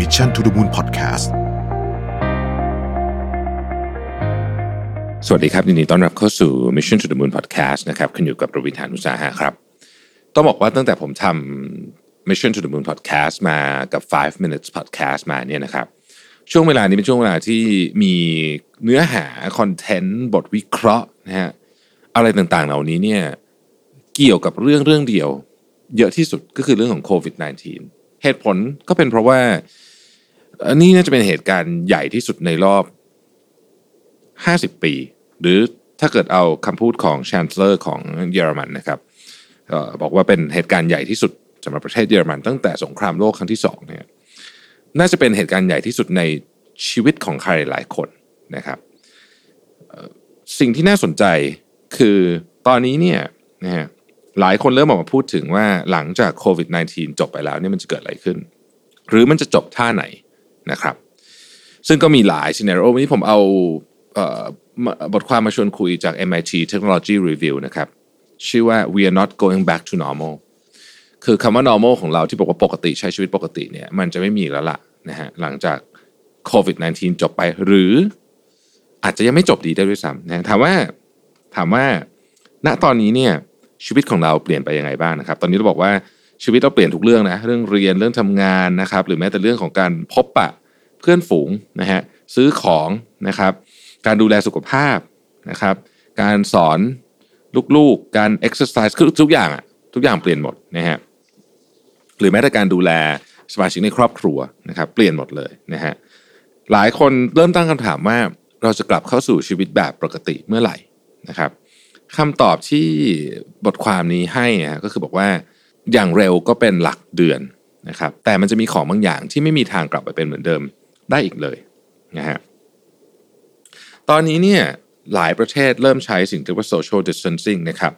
Mission to the Moon Podcast สวัสดีครับยินดีต้อนรับเข้าสู่ Mission to the Moon Podcast นะครับคุณอยู่กับประวินทานุสาหะครับ ต้องบอกว่าตั้งแต่ผมทำ Mission to the Moon Podcast มากับ 5 minutes podcast มาเนี่ยนะครับ ช่วงเวลานี้เป็นช่วงเวลาที่มีเนื้อหาคอนเทนต์บทวิเคราะห์นะฮะอะไรต่างๆเหล่านี้เนี่ยเกี่ยวกับเรื่องเรื่องเดียวเยอะที่สุดก็คือเรื่องของโควิด -19 เหตุผลก็เป็นเพราะว่า อันนี้น่าจะเป็นเหตุการณ์ใหญ่ที่สุดในรอบ 50 ปี หรือถ้าเกิดเอาคำพูดของช a นเซอร์ของเยอรมันนะครับออบอกว่าเป็นเหตุการณ์ใหญ่ที่สุดสำหรับประเทศเยอรมันตั้งแต่สงครามโลกครั้งที่สองเนี่ยน่าจะเป็นเหตุการณ์ใหญ่ที่สุดในชีวิตของใครหลายคนนะครับสิ่งที่น่าสนใจคือตอนนี้เนี่ยนะฮะหลายคนเริ่มออกมาพูดถึงว่าหลังจากโควิด -19 จบไปแล้วเนี่ยมันจะเกิดอะไรขึ้น หรือมันจะจบท่าไหน นะครับ ซึ่งก็มีหลายซีเน r ร o วันนี้ผมเอาเออบทความมาชวนคุยจาก MIT Technology Review นะครับ ชื่อว่า we are not going back to normal คือคำว่า normal ของเราที่บอกว่าปกติใช้ชีวิตปกติเนี่ยมันจะไม่มีแล้วล่ะนะฮะหลังจากโควิด -19 จบไปหรืออาจจะยังไม่จบดีได้ด้วยซ้ำนะถามว่าถามว่าณตอนนี้เนี่ยชีวิตของเราเปลี่ยนไปยังไงบ้างนะครับ ตอนนี้เราบอกว่าชีวิตเราเปลี่ยนทุกเรื่องนะเรื่องเรียนเรื่องทำงานนะครับ หรือแม้แต่เรื่องของการพบปะ เพื่อนฝูงนะฮะซื้อของนะครับการดูแลสุขภาพนะครับการสอนลูกๆ การเอ็กซ์ไซส์คือทุกอย่างอะทุกอย่างเปลี่ยนหมดนะฮะหรือแม้แต่การดูแลสมาชิกในครอบครัวนะครับเปลี่ยนหมดเลยนะฮะหลายคนเริ่มตั้งคำถามว่าเราจะกลับเข้าสู่ชีวิตแบบปกติเมื่อไหร่นะครับคำตอบที่บทความนี้ให้อะก็คือบอกว่าอย่างเร็วก็เป็นหลักเดือนนะครับแต่มันจะมีของบางอย่างที่ไม่มีทางกลับไปเป็นเหมือนเดิม ได้อีกเลยนะฮะตอนนี้เนี่ยหลายประเทศเริ่มใช้สิ่งที่เรียกว่า social distancing นะครับ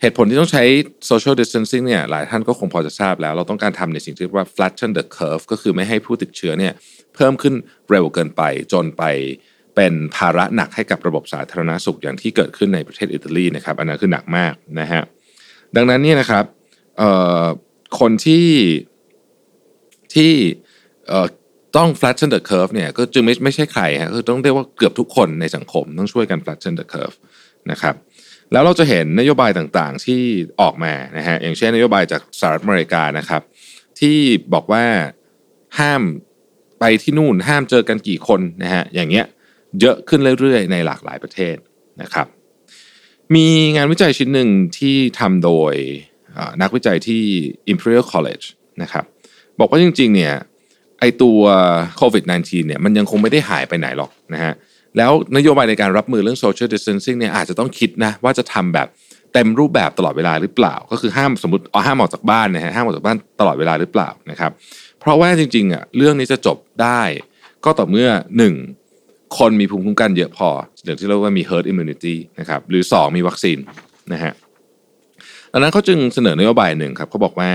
เหตุผลที่ต้องใช้ social distancing เนี่ยหลายท่านก็คงพอจะทราบแล้ว เราต้องการทำในสิ่งที่เรียกว่า flatten the curve ก็คือไม่ให้ผู้ติดเชื้อเนี่ยเพิ่มขึ้นเร็วเกินไปจนไปเป็นภาระหนักให้กับระบบสาธารณสุขอย่างที่เกิดขึ้นในประเทศอิตาลีนะครับอันนั้นคือหนักมากนะฮะดังนั้นเนี่ยนะครับคนที่ที่เต้อง flatten the curve เนี่ยก็จึงไม่ไม่ใช่ใครฮะคือต้องเรียกว่าเกือบทุกคนในสังคมต้องช่วยกัน flatten the curve นะครับแล้วเราจะเห็นนโยบายต่างๆที่ออกมานะฮะอย่างเช่นนโยบายจากสหรัฐอเมริกานะครับ ที่บอกว่าห้ามไปที่นู่นห้ามเจอกันกี่คนนะฮะอย่างเงี้ยเยอะขึ้นเรื่อยๆ ในหลากหลายประเทศนะครับ มีงานวิจัยชิ้นหนึ่งที่ทำโดยนักวิจัยที่ Imperial College นะครับบอกว่าจริงๆเนี่ย ไอตัวโควิด -19 เนี่ยมันยังคงไม่ได้หายไปไหนหรอกนะฮะแล้วนโยบายในการรับมือเรื่อง social distancing เนี่ยอาจจะต้องคิดนะว่าจะทำแบบเต็มรูปแบบตลอดเวลาหรือเปล่า ก็คือห้ามสมมติเอาห้ามออกจากบ้านนะฮะห้ามออกจากบ้านตลอดเวลาหรือเปล่านะครับ เพราะว่าจริงๆอะเรื่องนี้จะจบได้ ก็ต่อเมื่อหนึ่งคนมีภูมิคุ้มกันเยอะพออย่างที่เรียกว่ามี herd immunity นะครับหรือสองมีวัคซีนนะฮะดังนั้นเขาจึงเสนอนโยบายหนึ่งครับเขาบอกว่า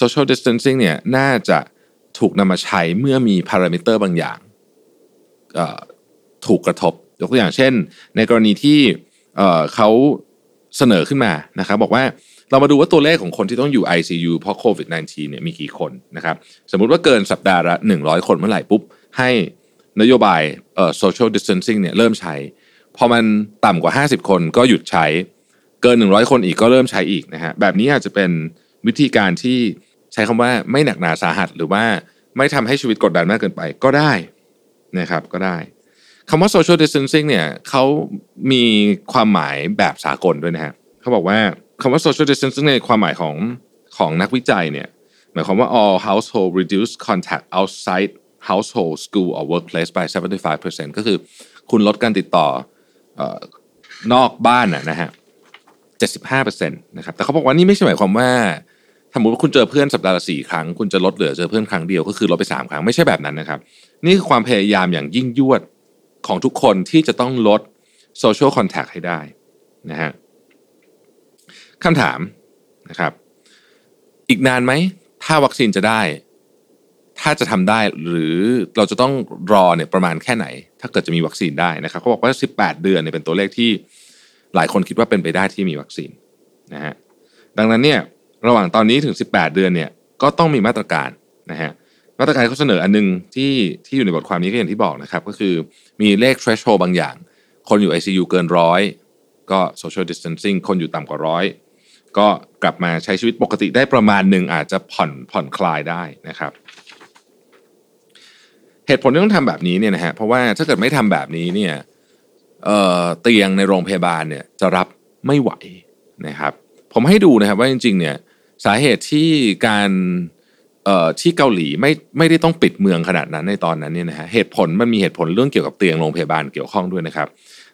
social distancing เนี่ยน่าจะ ถูกนำมาใช้เมื่อมีพารามิเตอร์บางอย่างถูกกระทบ ยกตัวอย่างเช่น ในกรณีที่เอ่อเขาเสนอขึ้นมานะครับ บอกว่าเรามาดูว่าตัวเลขของคนที่ต้องอยู่ ICU เพราะโควิด -19 เนี่ยมีกี่คนนะครับ สมมุติว่าเกินสัปดาห์ละ 100 คนเมื่อไหร่ปุ๊บ ให้นโยบายเอ่อ social distancing เนี่ยเริ่มใช้ พอมันต่ำกว่า 50 คนก็หยุดใช้ เกิน 100 คนอีกก็เริ่มใช้อีกนะฮะ แบบนี้อาจจะเป็นวิธีการที่ ใช้คำว่าไม่หนักหนาสาหัส หรือว่าไม่ทำให้ชีวิตกดดันมากเกินไปก็ได้นะครับก็ได้คำว่า social distancing เนี่ยเขามีความหมายแบบสากลด้วยนะฮะเขาบอกว่าคำว่า social distancing ในความหมายของของนักวิจัยเนี่ยหมายความว่า all household reduce contact outside household school or workplace by 75%ก็คือคุณลดการติดต่ออนอกบ้านนะนะฮะ75%นะครับแต่เขาบอกว่านี่ไม่ใช่หมายความว่า สมมติว่าคุณเจอเพื่อนสัปดาห์ละสี่ครั้ง คุณจะลดเหลือเจอเพื่อนครั้งเดียวก็คือลดไป3ครั้งไม่ใช่แบบนั้นนะครับ นี่คือความพยายามอย่างยิ่งยวดของทุกคนที่จะต้องลด social contact ให้ได้นะฮะคำถามนะครับ อีกนานไหม ถ้าวัคซีนจะได้ ถ้าจะทำได้หรือเราจะต้องรอเนี่ยประมาณแค่ไหน ถ้าเกิดจะมีวัคซีนได้นะครับเขาบอกว่า 18 เดือนเนี่ยเป็นตัวเลขที่หลายคนคิดว่าเป็นไปได้ที่มีวัคซีนนะฮะดังนั้นเนี่ย ระหว่างตอนนี้ถึง 18 เดือนเนี่ยก็ต้องมีมาตรการนะฮะมาตรการเขาเสนออันนึงที่ที่อยู่ในบทความนี้ก็อย่างที่บอกนะครับก็คือมีเลข threshold บางอย่าง คนอยู่ ICU เกินร้อยก็ social distancing คนอยู่ต่ำกว่าร้อยก็กลับมาใช้ชีวิตปกติได้ประมาณหนึ่งอาจจะผ่อนผ่อนคลายได้นะครับ เหตุผลที่ต้องทำแบบนี้เนี่ยนะฮะเพราะว่าถ้าเกิดไม่ทำแบบนี้เนี่ยเเตียงในโรงพยาบาลเนี่ยจะรับไม่ไหวนะครับ ผมให้ดูนะครับว่าจริง ๆ เนี่ย สาเหตุที่การที่เกาหลีไม่ไม่ได้ต้องปิดเมืองขนาดนั้นในตอนนั้นเนี่ยนะฮะเหตุผลมันมีเหตุผลเรื่องเกี่ยวกับเตียงโรงพยาบาลเกี่ยวข้องด้วยนะครับ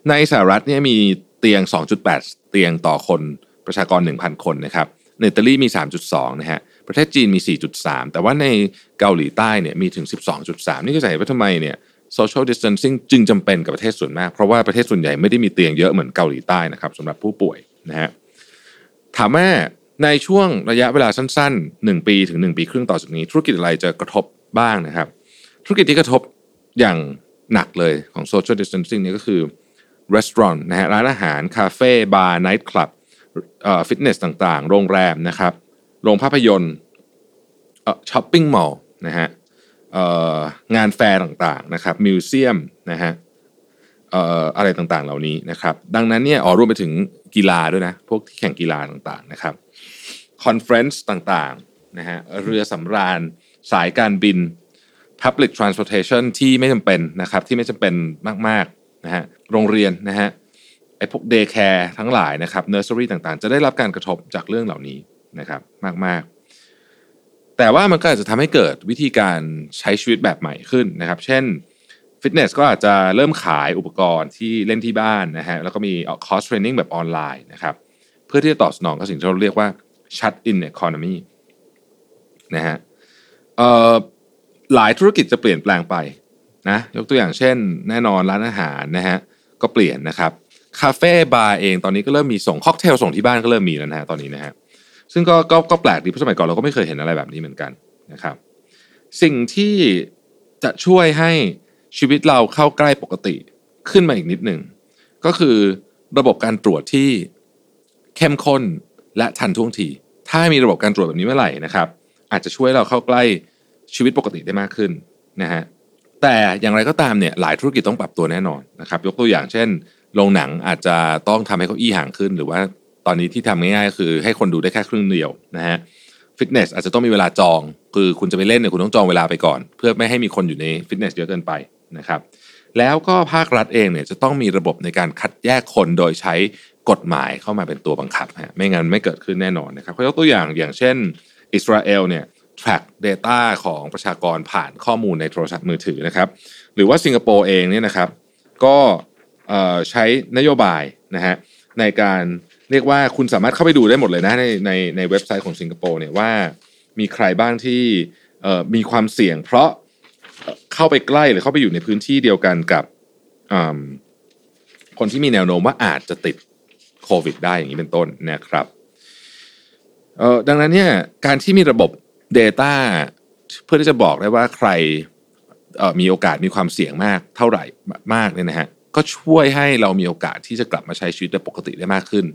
ในสหรัฐเนี่ยมีเตียง 2.8 เตียงต่อคนประชากร 1,000 คนนะครับในอิตาลีมี 3.2 นะฮะประเทศจีนมี 4.3 แต่ว่าในเกาหลีใต้เนี่ยมีถึง 12.3 นี่ก็จะเห็นว่าทำไมเนี่ย social distancing จึงจำเป็นกับประเทศส่วนมาก เพราะว่าประเทศส่วนใหญ่ไม่ได้มีเตียงเยอะเหมือนเกาหลีใต้นะครับสำหรับผู้ป่วยนะฮะถามว่า ในช่วงระยะเวลาสั้น ๆ 1 ปีถึง 1 ปีครึ่งต่อจากนี้ ธุรกิจอะไรจะกระทบบ้างนะครับ ธุรกิจที่กระทบอย่างหนักเลยของ social distancing นี่ก็คือร้านนะฮะร้านอาหาร คาเฟ่บาร์ไนท์คลับฟิตเนสต่างๆ โรงแรมนะครับ โรงภาพยนตร์ shopping mall นะฮะงานแฟร์ต่างๆนะครับ museum นะฮะอะไรต่างๆเหล่านี้นะครับ ดังนั้นเนี่ยอ๋อรวมไปถึง กีฬาด้วยนะ พวกที่แข่งกีฬาต่างๆนะครับ conference ต่างๆนะฮะเรือสำราญสายการบิน Public Transportation ที่ไม่จำเป็นนะครับที่ไม่จำเป็นมากๆนะฮะโรงเรียนนะฮะไอ้พวก daycare ทั้งหลายนะครับเนอร์เซอรี่ต่างๆ จะได้รับการกระทบจากเรื่องเหล่านี้นะครับมากๆ แต่ว่ามันก็อาจจะทำให้เกิดวิธีการใช้ชีวิตแบบใหม่ขึ้นนะครับ เช่น ฟิตเนสก็อาจจะเริ่มขายอุปกรณ์ที่เล่นที่บ้านนะฮะแล้วก็มีคอร์ส training แบบออนไลน์นะครับเพื่อที่จะตอบสนองกับสิ่งที่เราเรียกว่า shut in economy นะฮะหลายธุรกิจจะเปลี่ยนแปลงไปนะยกตัวอย่างเช่น แน่นอนร้านอาหารนะฮะก็เปลี่ยนนะครับคาเฟ่บาร์เองตอนนี้ก็เริ่มมีส่งค็อกเทลส่งที่บ้านก็เริ่มมีแล้วนะฮะตอนนี้นะฮะซึ่งก็ก็ก็แปลกดีเพราะสมัยก่อนเราก็ไม่เคยเห็นอะไรแบบนี้เหมือนกันนะครับ สิ่งที่จะช่วยให้ ชีวิตเราเข้าใกล้ปกติขึ้นมาอีกนิดหนึ่งก็คือระบบการตรวจที่เข้มข้นและทันท่วงที ถ้ามีระบบการตรวจแบบนี้เมื่อไหร่นะครับ อาจจะช่วยเราเข้าใกล้ชีวิตปกติได้มากขึ้นนะฮะแต่อย่างไรก็ตามเนี่ยหลายธุรกิจต้องปรับตัวแน่นอนนะครับ ยกตัวอย่างเช่นโรงหนังอาจจะต้องทำให้เขาอี้ห่างขึ้น หรือว่าตอนนี้ที่ทำง่ายๆคือให้คนดูได้แค่ครึ่งเดียวนะฮะฟิตเนสอาจจะต้องมีเวลาจอง คือคุณจะไปเล่นเนี่ยคุณต้องจองเวลาไปก่อน เพื่อไม่ให้มีคนอยู่ในฟิตเนสเยอะเกินไป นะครับแล้วก็ภาครัฐเองเนี่ยจะต้องมีระบบในการคัดแยกคนโดยใช้กฎหมายเข้ามาเป็นตัวบังคับฮะไม่งั้นไม่เกิดขึ้นแน่นอนนะครับเขายกตัวอย่างอย่างเช่นอิสราเอลเนี่ย track data ของประชากรผ่านข้อมูลในโทรศัพท์มือถือนะครับหรือว่าสิงคโปร์เองเนี่ยนะครับก็ใช้นโยบายนะฮะในการเรียกว่าคุณสามารถเข้าไปดูได้หมดเลยนะในในในเว็บไซต์ของสิงคโปร์เนี่ยว่ามีใครบ้างที่มีความเสี่ยงเพราะ เข้าไปใกล้หรือเข้าไปอยู่ในพื้นที่เดียวกันกับคนที่มีแนวโน้มว่าอาจจะติดโควิดได้อย่างนี้เป็นต้นนะครับดังนั้นเนี่ยการที่มีระบบ Data เพื่อที่จะบอกได้ว่าใครมีโอกาสมีความเสี่ยงมากเท่าไหร่มากเนี่ยนะฮะก็ช่วยให้เรามีโอกาสที่จะกลับมาใช้ชีวิตได้ปกติได้มากขึ้น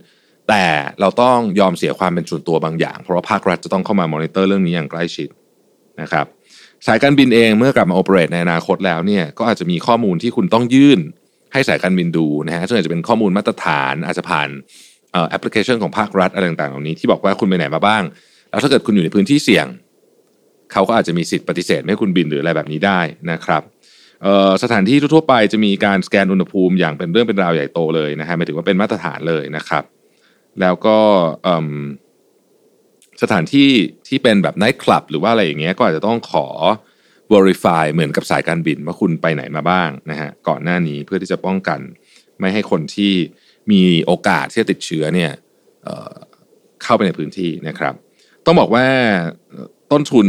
แต่เราต้องยอมเสียความเป็นส่วนตัวบางอย่าง เพราะว่าภาครัฐจะต้องเข้ามามอนิเตอร์เรื่องนี้อย่างใกล้ชิดนะครับ สายการบินเองเมื่อกลับมาโอเปเรตในอนาคตแล้วเนี่ยก็อาจจะมีข้อมูลที่คุณต้องยื่นให้สายการบินดูนะฮะซึ่งอาจจะเป็นข้อมูลมาตรฐาน อาจจะผ่านแอปพลิเคชันของภาครัฐอะไรต่างๆเหล่านี้ที่บอกว่าคุณไปไหนมาบ้าง แล้วถ้าเกิดคุณอยู่ในพื้นที่เสี่ยง เขาก็อาจจะมีสิทธิ์ปฏิเสธไม่ให้คุณบินหรืออะไรแบบนี้ได้นะครับสถานที่ทั่วไปจะมีการสแกนอุณหภูมิอย่างเป็นเรื่องเป็นราวใหญ่โตเลยนะฮะหมายถึงว่าเป็นมาตรฐานเลยนะครับ แล้วก็ สถานที่ที่เป็นแบบไนท์คลับหรือว่าอะไรอย่างเงี้ยก็อาจจะต้องขอ verify เหมือนกับสายการบินว่าคุณไปไหนมาบ้างนะฮะก่อนหน้านี้เพื่อที่จะป้องกัน ไม่ให้คนที่มีโอกาสที่จะติดเชื้อเนี่ยเเข้าไปในพื้นที่นะครับ ต้องบอกว่าต้นทุน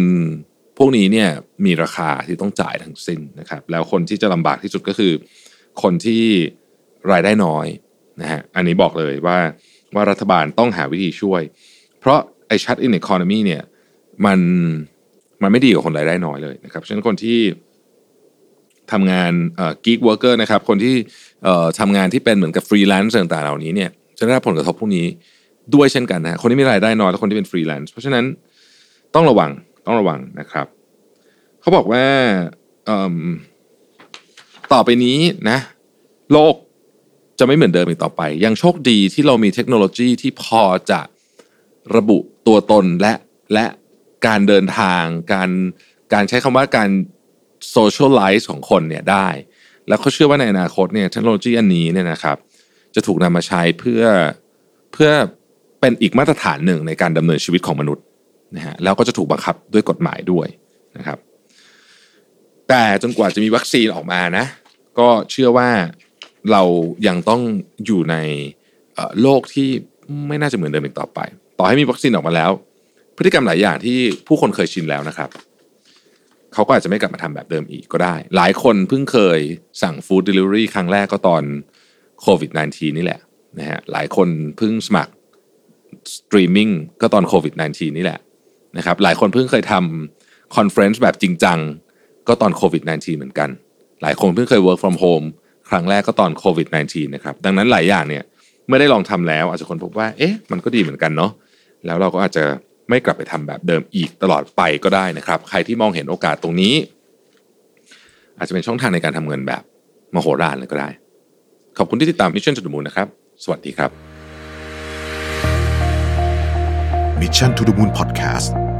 พวกนี้เนี่ยมีราคาที่ต้องจ่ายทั้งสิ้นนะครับ แล้วคนที่จะลำบากที่สุดก็คือ คนที่รายได้น้อยนะฮะอันนี้บอกเลยว่าว่ารัฐบาลต้องหาวิธีช่วย เพราะ อ้ shut in economy เนี่ยมันมันไม่ดีกับคนรายได้น้อยเลยนะครับฉะนั้นคนที่ทำงานเอ่อ gig worker นะครับคนที่เอ่อทำงานที่เป็นเหมือนกับฟรีแลนซ์ต่างๆเหล่านี้เนี่ยจะได้รับผลกระทบพวกนี้ด้วยเช่นกันนะคนที่มีรายได้น้อยและคนที่เป็นฟรีแลนซ์เพราะฉะนั้นต้องระวังต้องระวังนะครับ เขาบอกว่าต่อไปนี้นะ โลกจะไม่เหมือนเดิมอีกต่อไป ยังโชคดีที่เรามีเทคโนโลยีที่พอจะ ระบุตัวตนและและการเดินทางการการใช้คำว่าการโซเชียลไลซ์ของคนเนี่ยได้ แล้วเขาเชื่อว่าในอนาคตเนี่ยเทคโนโลยีอันนี้เนี่ยนะครับ จะถูกนำมาใช้เพื่อเพื่อเป็นอีกมาตรฐานหนึ่งในการดำเนินชีวิตของมนุษย์นะฮะแล้วก็จะถูกบังคับด้วยกฎหมายด้วยนะครับ แต่จนกว่าจะมีวัคซีนออกมานะ ก็เชื่อว่าเรายังต้องอยู่ในโลกที่ไม่น่าจะเหมือนเดิมอีกต่อไป ต่อให้มีวัคซีนออกมาแล้ว พฤติกรรมหลายอย่างที่ผู้คนเคยชินแล้วนะครับเขาก็อาจจะไม่กลับมาทำแบบเดิมอีกก็ได้ หลายคนเพิ่งเคยสั่ง food delivery ครั้งแรกก็ตอนโควิด -19 นี่แหละนะฮะหลายคนเพิ่งสมัครสตรีมมิ่งก็ตอนโควิด -19 นี่แหละนะครับหลายคนเพิ่งเคยทำ conference แบบจริงจังก็ตอนโควิด -19 เหมือนกัน หลายคนเพิ่งเคย work from home ครั้งแรกก็ตอนโควิด -19 นะครับดังนั้นหลายอย่างเนี่ยเมื่อได้ลองทำแล้ว อาจจะคนพบว่าเอ๊ะมันก็ดีเหมือนกันเนาะ แล้วเราก็อาจจะไม่กลับไปทำแบบเดิมอีกตลอดไปก็ได้นะครับ ใครที่มองเห็นโอกาสตรงนี้ อาจจะเป็นช่องทางในการทำเงินแบบมโหฬารเลยก็ได้ ขอบคุณที่ติดตาม Mission to the Moon นะครับ สวัสดีครับ Mission to the Moon Podcast